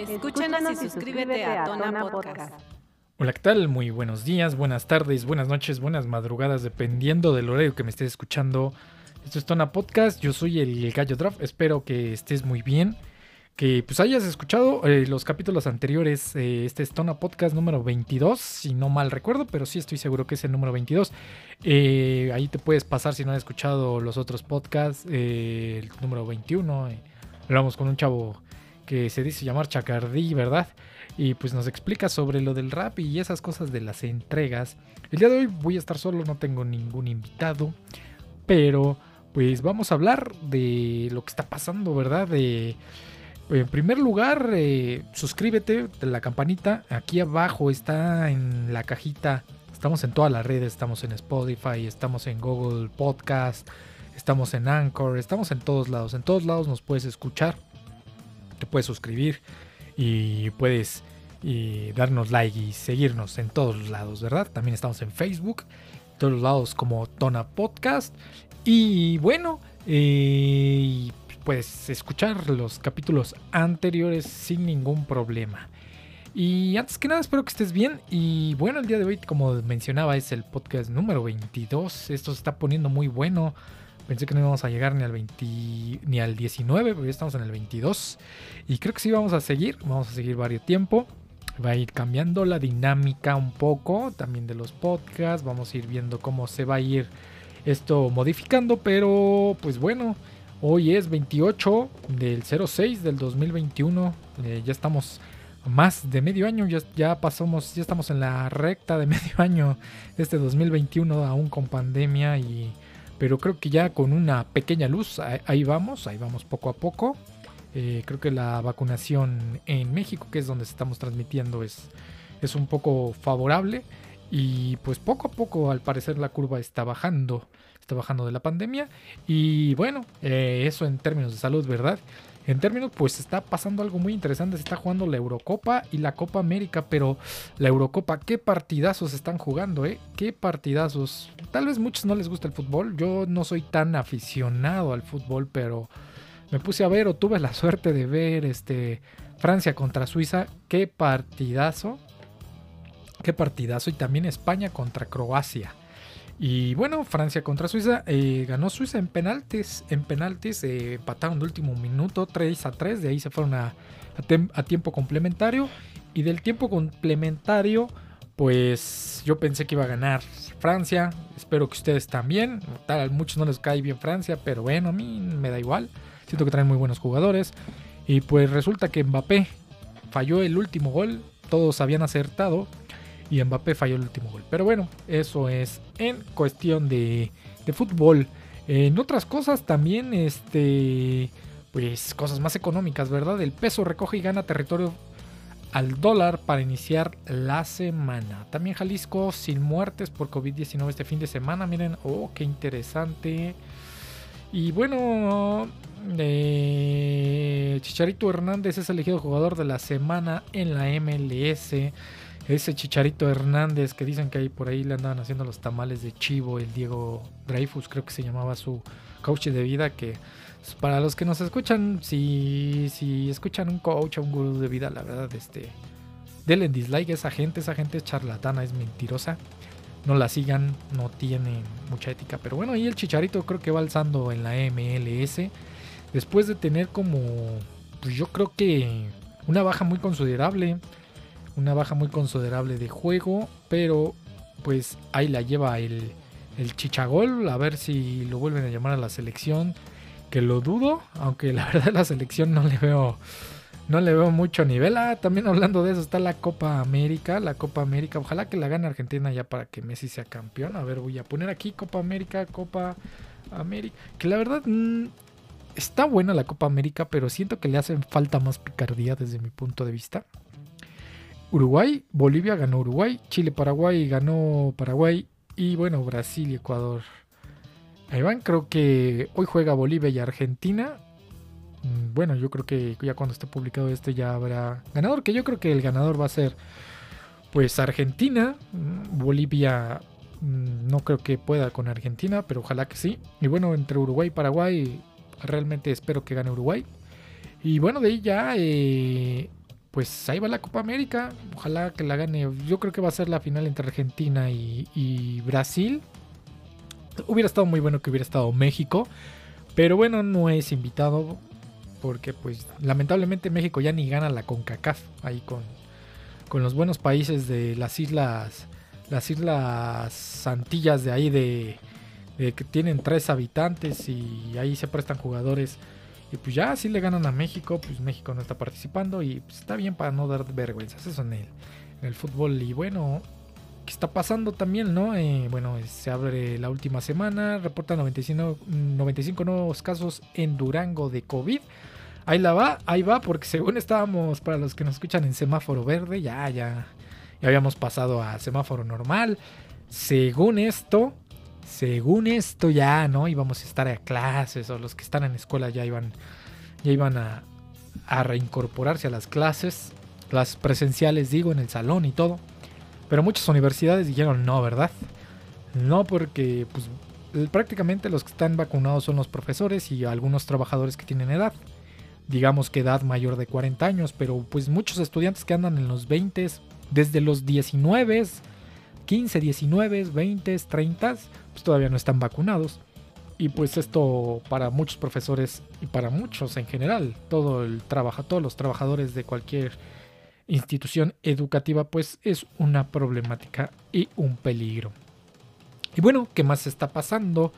Escúchanos y suscríbete a Tona Podcast. Hola, ¿qué tal? Muy buenos días, buenas tardes, buenas noches, buenas madrugadas, dependiendo del horario que me estés escuchando. Esto es Tona Podcast, yo soy el Gallo Draft, espero que estés muy bien, que pues hayas escuchado eh, los capítulos anteriores, eh, este es Tona Podcast número 22, si no mal recuerdo, pero sí estoy seguro que es el número 22. Eh, ahí te puedes pasar si no has escuchado los otros podcasts, el número 21, hablamos con un chavo que se dice llamar Chacardí, ¿verdad? Y pues nos explica sobre lo del rap y esas cosas de las entregas. El día de hoy voy a estar solo, no tengo ningún invitado, pero pues vamos a hablar de lo que está pasando, ¿verdad? De, en primer lugar, eh, suscríbete de la campanita. Aquí abajo está en la cajita. Estamos en todas las redes, estamos en Spotify, estamos en Google Podcast, estamos en Anchor, estamos en todos lados. En todos lados nos puedes escuchar te puedes suscribir y puedes darnos like y seguirnos en todos los lados, ¿verdad? También estamos en Facebook, en todos los lados como Tona Podcast. Y bueno, eh, puedes escuchar los capítulos anteriores sin ningún problema. Y antes que nada, espero que estés bien. Y bueno, el día de hoy, como mencionaba, es el podcast número 22. Esto se está poniendo muy bueno. Pensé que no íbamos a llegar ni al 20, ni al 19, pero ya estamos en el 22. Y creo que sí vamos a seguir, vamos a seguir varios tiempo. Va a ir cambiando la dinámica un poco también de los podcasts. Vamos a ir viendo cómo se va a ir esto modificando. Pero pues bueno, hoy es 28 del 06 del 2021. Eh, ya estamos más de medio año. Ya, ya pasamos, ya estamos en la recta de medio año de este 2021, aún con pandemia y pero creo que ya con una pequeña luz, ahí vamos, ahí vamos poco a poco. Eh, creo que la vacunación en México, que es donde estamos transmitiendo, es, es un poco favorable. Y pues poco a poco, al parecer, la curva está bajando, está bajando de la pandemia. Y bueno, eh, eso en términos de salud, ¿verdad? En términos, pues está pasando algo muy interesante. Se está jugando la Eurocopa y la Copa América, pero la Eurocopa, qué partidazos están jugando, ¿eh? Qué partidazos. Tal vez muchos no les gusta el fútbol. Yo no soy tan aficionado al fútbol, pero me puse a ver o tuve la suerte de ver este Francia contra Suiza. Qué partidazo. Qué partidazo. Y también España contra Croacia. Y bueno, Francia contra Suiza. Eh, ganó Suiza en penaltis. En penaltis eh, empataron de último minuto, 3 a 3. De ahí se fueron a, a, tiempo complementario. Y del tiempo complementario, pues yo pensé que iba a ganar Francia. Espero que ustedes también. Tal, a muchos no les cae bien Francia, pero bueno, a mí me da igual. Siento que traen muy buenos jugadores. Y pues resulta que Mbappé falló el último gol. Todos habían acertado y Mbappé falló el último gol. Pero bueno, eso es en cuestión de, fútbol. En otras cosas también, este, pues cosas más económicas, ¿verdad? El peso recoge y gana territorio al dólar para iniciar la semana. También Jalisco sin muertes por COVID-19 este fin de semana. Miren, oh, qué interesante. Y bueno, eh, Chicharito Hernández es elegido jugador de la semana en la MLS. Ese Chicharito Hernández que dicen que ahí por ahí le andaban haciendo los tamales de chivo, el Diego Dreyfus creo que se llamaba su coach de vida, que para los que nos escuchan, si, si escuchan un coach o un gurú de vida, la verdad, este, denle dislike a esa gente, esa gente es charlatana, es mentirosa. No la sigan, no tiene mucha ética. Pero bueno, ahí el Chicharito creo que va alzando en la MLS. Después de tener como, pues yo creo que una baja muy considerable una baja muy considerable de juego, pero pues ahí la lleva el, el Chichagol, a ver si lo vuelven a llamar a la selección, que lo dudo, aunque la verdad la selección no le veo no le veo mucho nivel. Ah, también hablando de eso está la Copa América, la Copa América, ojalá que la gane Argentina ya para que Messi sea campeón. A ver, voy a poner aquí Copa América, Copa América, que la verdad mm, está buena la Copa América, pero siento que le hacen falta más picardía desde mi punto de vista. Uruguay, Bolivia ganó Uruguay, Chile, Paraguay ganó Paraguay y bueno, Brasil y Ecuador. Ahí van, creo que hoy juega Bolivia y Argentina. Mm, bueno, yo creo que ya cuando esté publicado este ya habrá ganador, que yo creo que el ganador va a ser pues Argentina, mm, Bolivia mm, no creo que pueda con Argentina, pero ojalá que sí. Y bueno, entre Uruguay y Paraguay, realmente espero que gane Uruguay. Y bueno, de ahí ya eh, pues ahí va la Copa América. Ojalá que la gane. Yo creo que va a ser la final entre Argentina y, Brasil. Hubiera estado muy bueno que hubiera estado México. Pero bueno, no es invitado. Porque pues lamentablemente México ya ni gana la CONCACAF. Ahí con, con los buenos países de las islas. Las islas Antillas de ahí de, de que tienen tres habitantes. Y ahí se prestan jugadores y pues ya si le ganan a México, pues México no está participando y pues está bien para no dar vergüenzas. Eso en el, en el fútbol. Y bueno, ¿qué está pasando también, no? Eh, bueno, se abre la última semana, reporta 95, 95 nuevos casos en Durango de COVID. Ahí la va, ahí va, porque según estábamos, para los que nos escuchan en semáforo verde, ya, ya, ya habíamos pasado a semáforo normal. Según esto, según esto ya, ¿no? Íbamos a estar a clases o los que están en escuela ya iban, ya iban a, reincorporarse a las clases, las presenciales digo, en el salón y todo. Pero muchas universidades dijeron no, ¿verdad? No porque pues prácticamente los que están vacunados son los profesores y algunos trabajadores que tienen edad. Digamos que edad mayor de 40 años, pero pues muchos estudiantes que andan en los 20, desde los 19, 15, 19, 20, 30, pues todavía no están vacunados. Y pues esto para muchos profesores y para muchos en general, todo el trabajo, todos los trabajadores de cualquier institución educativa, pues es una problemática y un peligro. Y bueno, ¿qué más está pasando?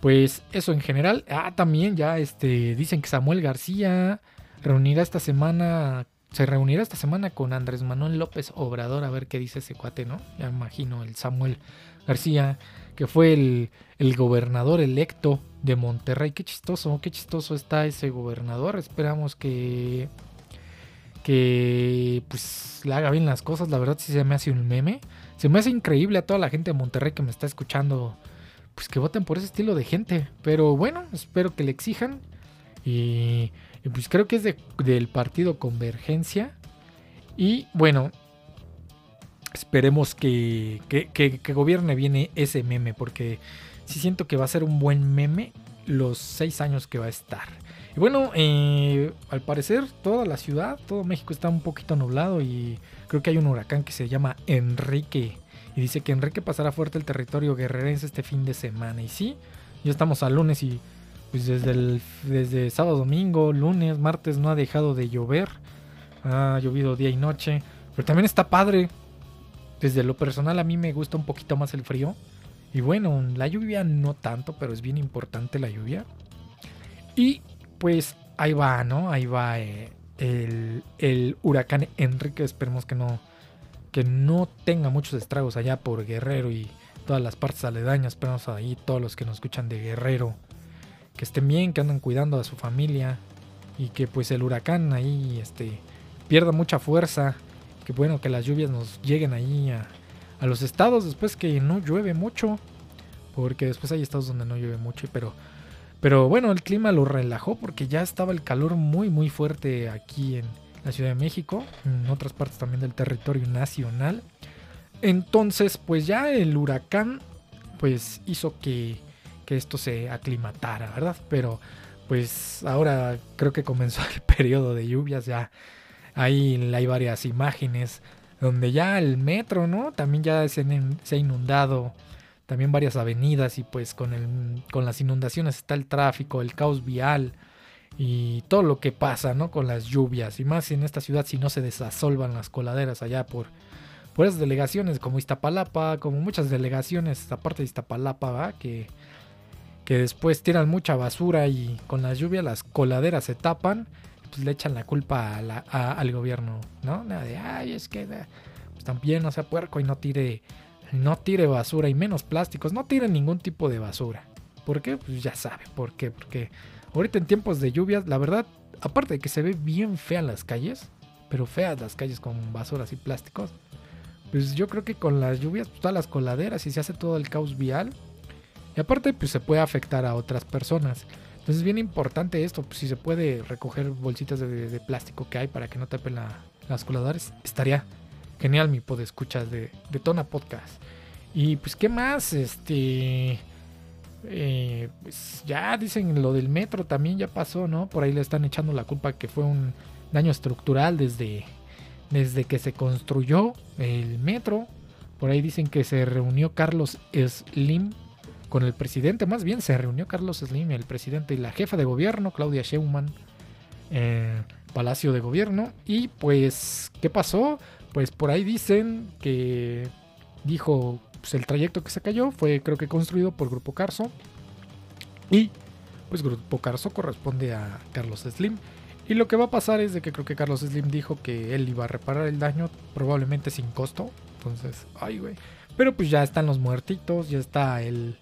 Pues eso en general. Ah, también ya este, dicen que Samuel García reunirá esta semana, se reunirá esta semana con Andrés Manuel López Obrador a ver qué dice ese cuate, ¿no? Ya imagino el Samuel García que fue el, gobernador electo de Monterrey. Qué chistoso, qué chistoso está ese gobernador. Esperamos que, que pues le haga bien las cosas. La verdad sí se me hace un meme. Se me hace increíble a toda la gente de Monterrey que me está escuchando. Pues que voten por ese estilo de gente. Pero bueno, espero que le exijan. Y, pues creo que es del partido Convergencia. Y bueno, esperemos que, que, gobierne bien ese meme, porque sí siento que va a ser un buen meme los seis años que va a estar. Y bueno, eh, al parecer toda la ciudad, todo México está un poquito nublado y creo que hay un huracán que se llama Enrique. Y dice que Enrique pasará fuerte el territorio guerrerense este fin de semana. Y sí, ya estamos a lunes y pues desde, el, desde sábado, domingo, lunes, martes no ha dejado de llover. Ha llovido día y noche. Pero también está padre desde lo personal a mí me gusta un poquito más el frío. Y bueno, la lluvia no tanto, pero es bien importante la lluvia. Y pues ahí va, ¿no? Ahí va eh, el, huracán Enrique. Esperemos que no, que no tenga muchos estragos allá por Guerrero y todas las partes aledañas. Esperamos ahí todos los que nos escuchan de Guerrero. Que estén bien, que andan cuidando a su familia. Y que pues el huracán ahí este, pierda mucha fuerza que bueno que las lluvias nos lleguen ahí a, los estados después que no llueve mucho. Porque después hay estados donde no llueve mucho, pero, pero bueno, el clima lo relajó porque ya estaba el calor muy muy fuerte aquí en la Ciudad de México, en otras partes también del territorio nacional. Entonces, pues ya el huracán pues hizo que, que esto se aclimatara, ¿verdad? Pero pues ahora creo que comenzó el periodo de lluvias, ya Ahí hay varias imágenes donde ya el metro, ¿no? También ya se, ha inundado. También varias avenidas y pues con, el, con las inundaciones está el tráfico, el caos vial y todo lo que pasa, ¿no? Con las lluvias. Y más en esta ciudad si no se desasolvan las coladeras allá por, por esas delegaciones como Iztapalapa, como muchas delegaciones aparte de Iztapalapa, ¿va? Que, que después tiran mucha basura y con la lluvia las coladeras se tapan pues le echan la culpa al gobierno, ¿no? De, ay, es que pues, también no sea puerco y no tire, no tire basura y menos plásticos, no tire ningún tipo de basura. ¿Por qué? Pues ya sabe, ¿por qué? Porque ahorita en tiempos de lluvias, la verdad, aparte de que se ve bien feas las calles, pero feas las calles con basuras y plásticos, pues yo creo que con las lluvias, pues todas las coladeras y se hace todo el caos vial. Y aparte, pues se puede afectar a otras personas. Entonces es bien importante esto, pues, si se puede recoger bolsitas de, plástico que hay para que no tapen las coladeras, estaría genial mi pod escuchas de, de Tona Podcast. Y pues, ¿qué más? Este. Eh, pues ya dicen lo del metro también ya pasó, ¿no? Por ahí le están echando la culpa que fue un daño estructural desde, desde que se construyó el metro. Por ahí dicen que se reunió Carlos Slim con el presidente, más bien se reunió Carlos Slim, el presidente y la jefa de gobierno, Claudia Sheinbaum, en Palacio de Gobierno. Y pues, ¿qué pasó? Pues por ahí dicen que dijo pues, el trayecto que se cayó fue creo que construido por Grupo Carso. Y pues Grupo Carso corresponde a Carlos Slim. Y lo que va a pasar es de que creo que Carlos Slim dijo que él iba a reparar el daño probablemente sin costo. Entonces, ay güey. Pero pues ya están los muertitos, ya está el...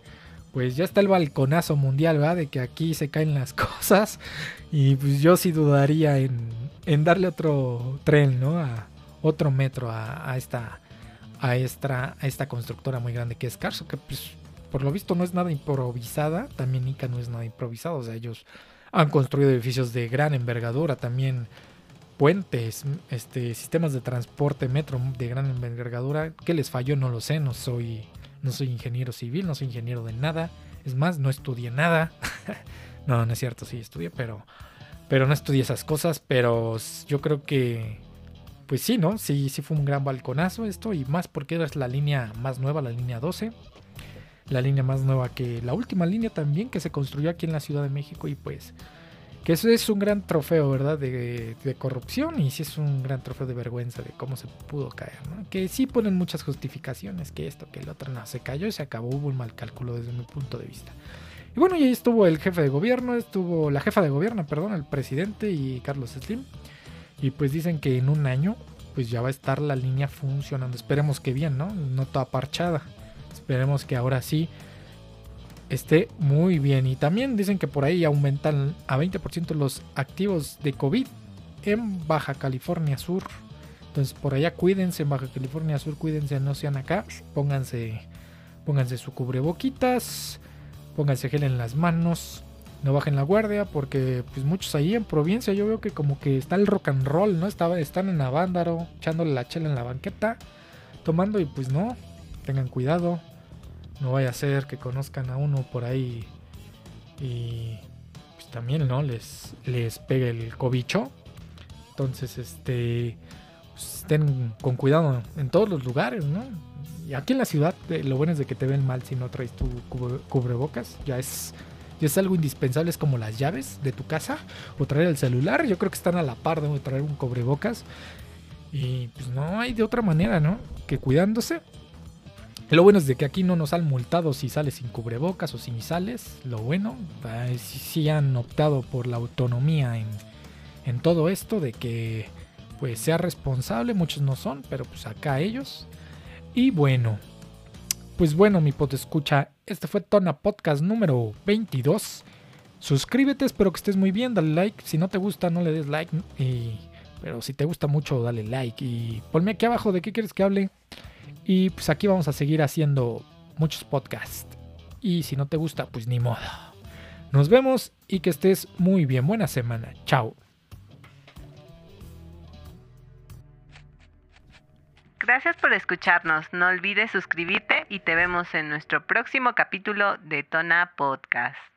Pues ya está el balconazo mundial, ¿verdad? De que aquí se caen las cosas. Y pues yo sí dudaría en, en darle otro tren, ¿no? A otro metro a, a esta a esta, a esta constructora muy grande que es Carso, que pues por lo visto no es nada improvisada, también Ica no es nada improvisado, o sea, ellos han construido edificios de gran envergadura, también puentes, este, sistemas de transporte metro de gran envergadura, ¿qué les falló? No lo sé, no soy, no soy ingeniero civil, no soy ingeniero de nada, es más, no estudié nada, no, no es cierto, sí estudié, pero, pero no estudié esas cosas, pero yo creo que pues sí, ¿no? Sí, sí fue un gran balconazo esto y más porque es la línea más nueva, la línea 12. La línea más nueva que la última línea también que se construyó aquí en la Ciudad de México y pues que eso es un gran trofeo, ¿verdad? De, corrupción y sí es un gran trofeo de vergüenza de cómo se pudo caer, ¿no? Que sí ponen muchas justificaciones, que esto, que el otro, no, se cayó y se acabó, hubo un mal cálculo desde mi punto de vista. Y bueno, y ahí estuvo el jefe de gobierno, estuvo la jefa de gobierno, perdón, el presidente y Carlos Slim. Y pues dicen que en un año pues ya va a estar la línea funcionando. Esperemos que bien, ¿no? No toda parchada. Esperemos que ahora sí esté muy bien. Y también dicen que por ahí aumentan a 20% los activos de COVID en Baja California Sur. Entonces por allá cuídense en Baja California Sur, cuídense, no sean acá. Pónganse, pónganse su cubreboquitas, pónganse gel en las manos no bajen la guardia porque pues muchos ahí en provincia yo veo que como que está el rock and roll, ¿no? Estaba, están en Avándaro, echándole la chela en la banqueta, tomando y pues no, tengan cuidado, no vaya a ser que conozcan a uno por ahí y pues también, ¿no? Les, les pegue el cobicho. Entonces, este, pues, estén con cuidado en todos los lugares, ¿no? Y aquí en la ciudad, eh, lo bueno es de que te ven mal si no traes tu cubrebocas, ya es y es algo indispensable, es como las llaves de tu casa o traer el celular. Yo creo que están a la par de traer un cobrebocas. Y pues no hay de otra manera, ¿no? Que cuidándose. Lo bueno es de que aquí no nos han multado si sales sin cubrebocas o si sales. Lo bueno, si, han optado por la autonomía en, en todo esto, de que pues sea responsable. Muchos no son, pero pues acá ellos. Y bueno, pues bueno, mi pod escucha, este fue Tona Podcast número 22. Suscríbete, espero que estés muy bien, dale like. Si no te gusta, no le des like. pero si te gusta mucho, dale like. Y ponme aquí abajo de qué quieres que hable. Y pues aquí vamos a seguir haciendo muchos podcasts. Y si no te gusta, pues ni modo. Nos vemos y que estés muy bien. Buena semana. Chao. Gracias por escucharnos. No olvides suscribirte y te vemos en nuestro próximo capítulo de Tona Podcast.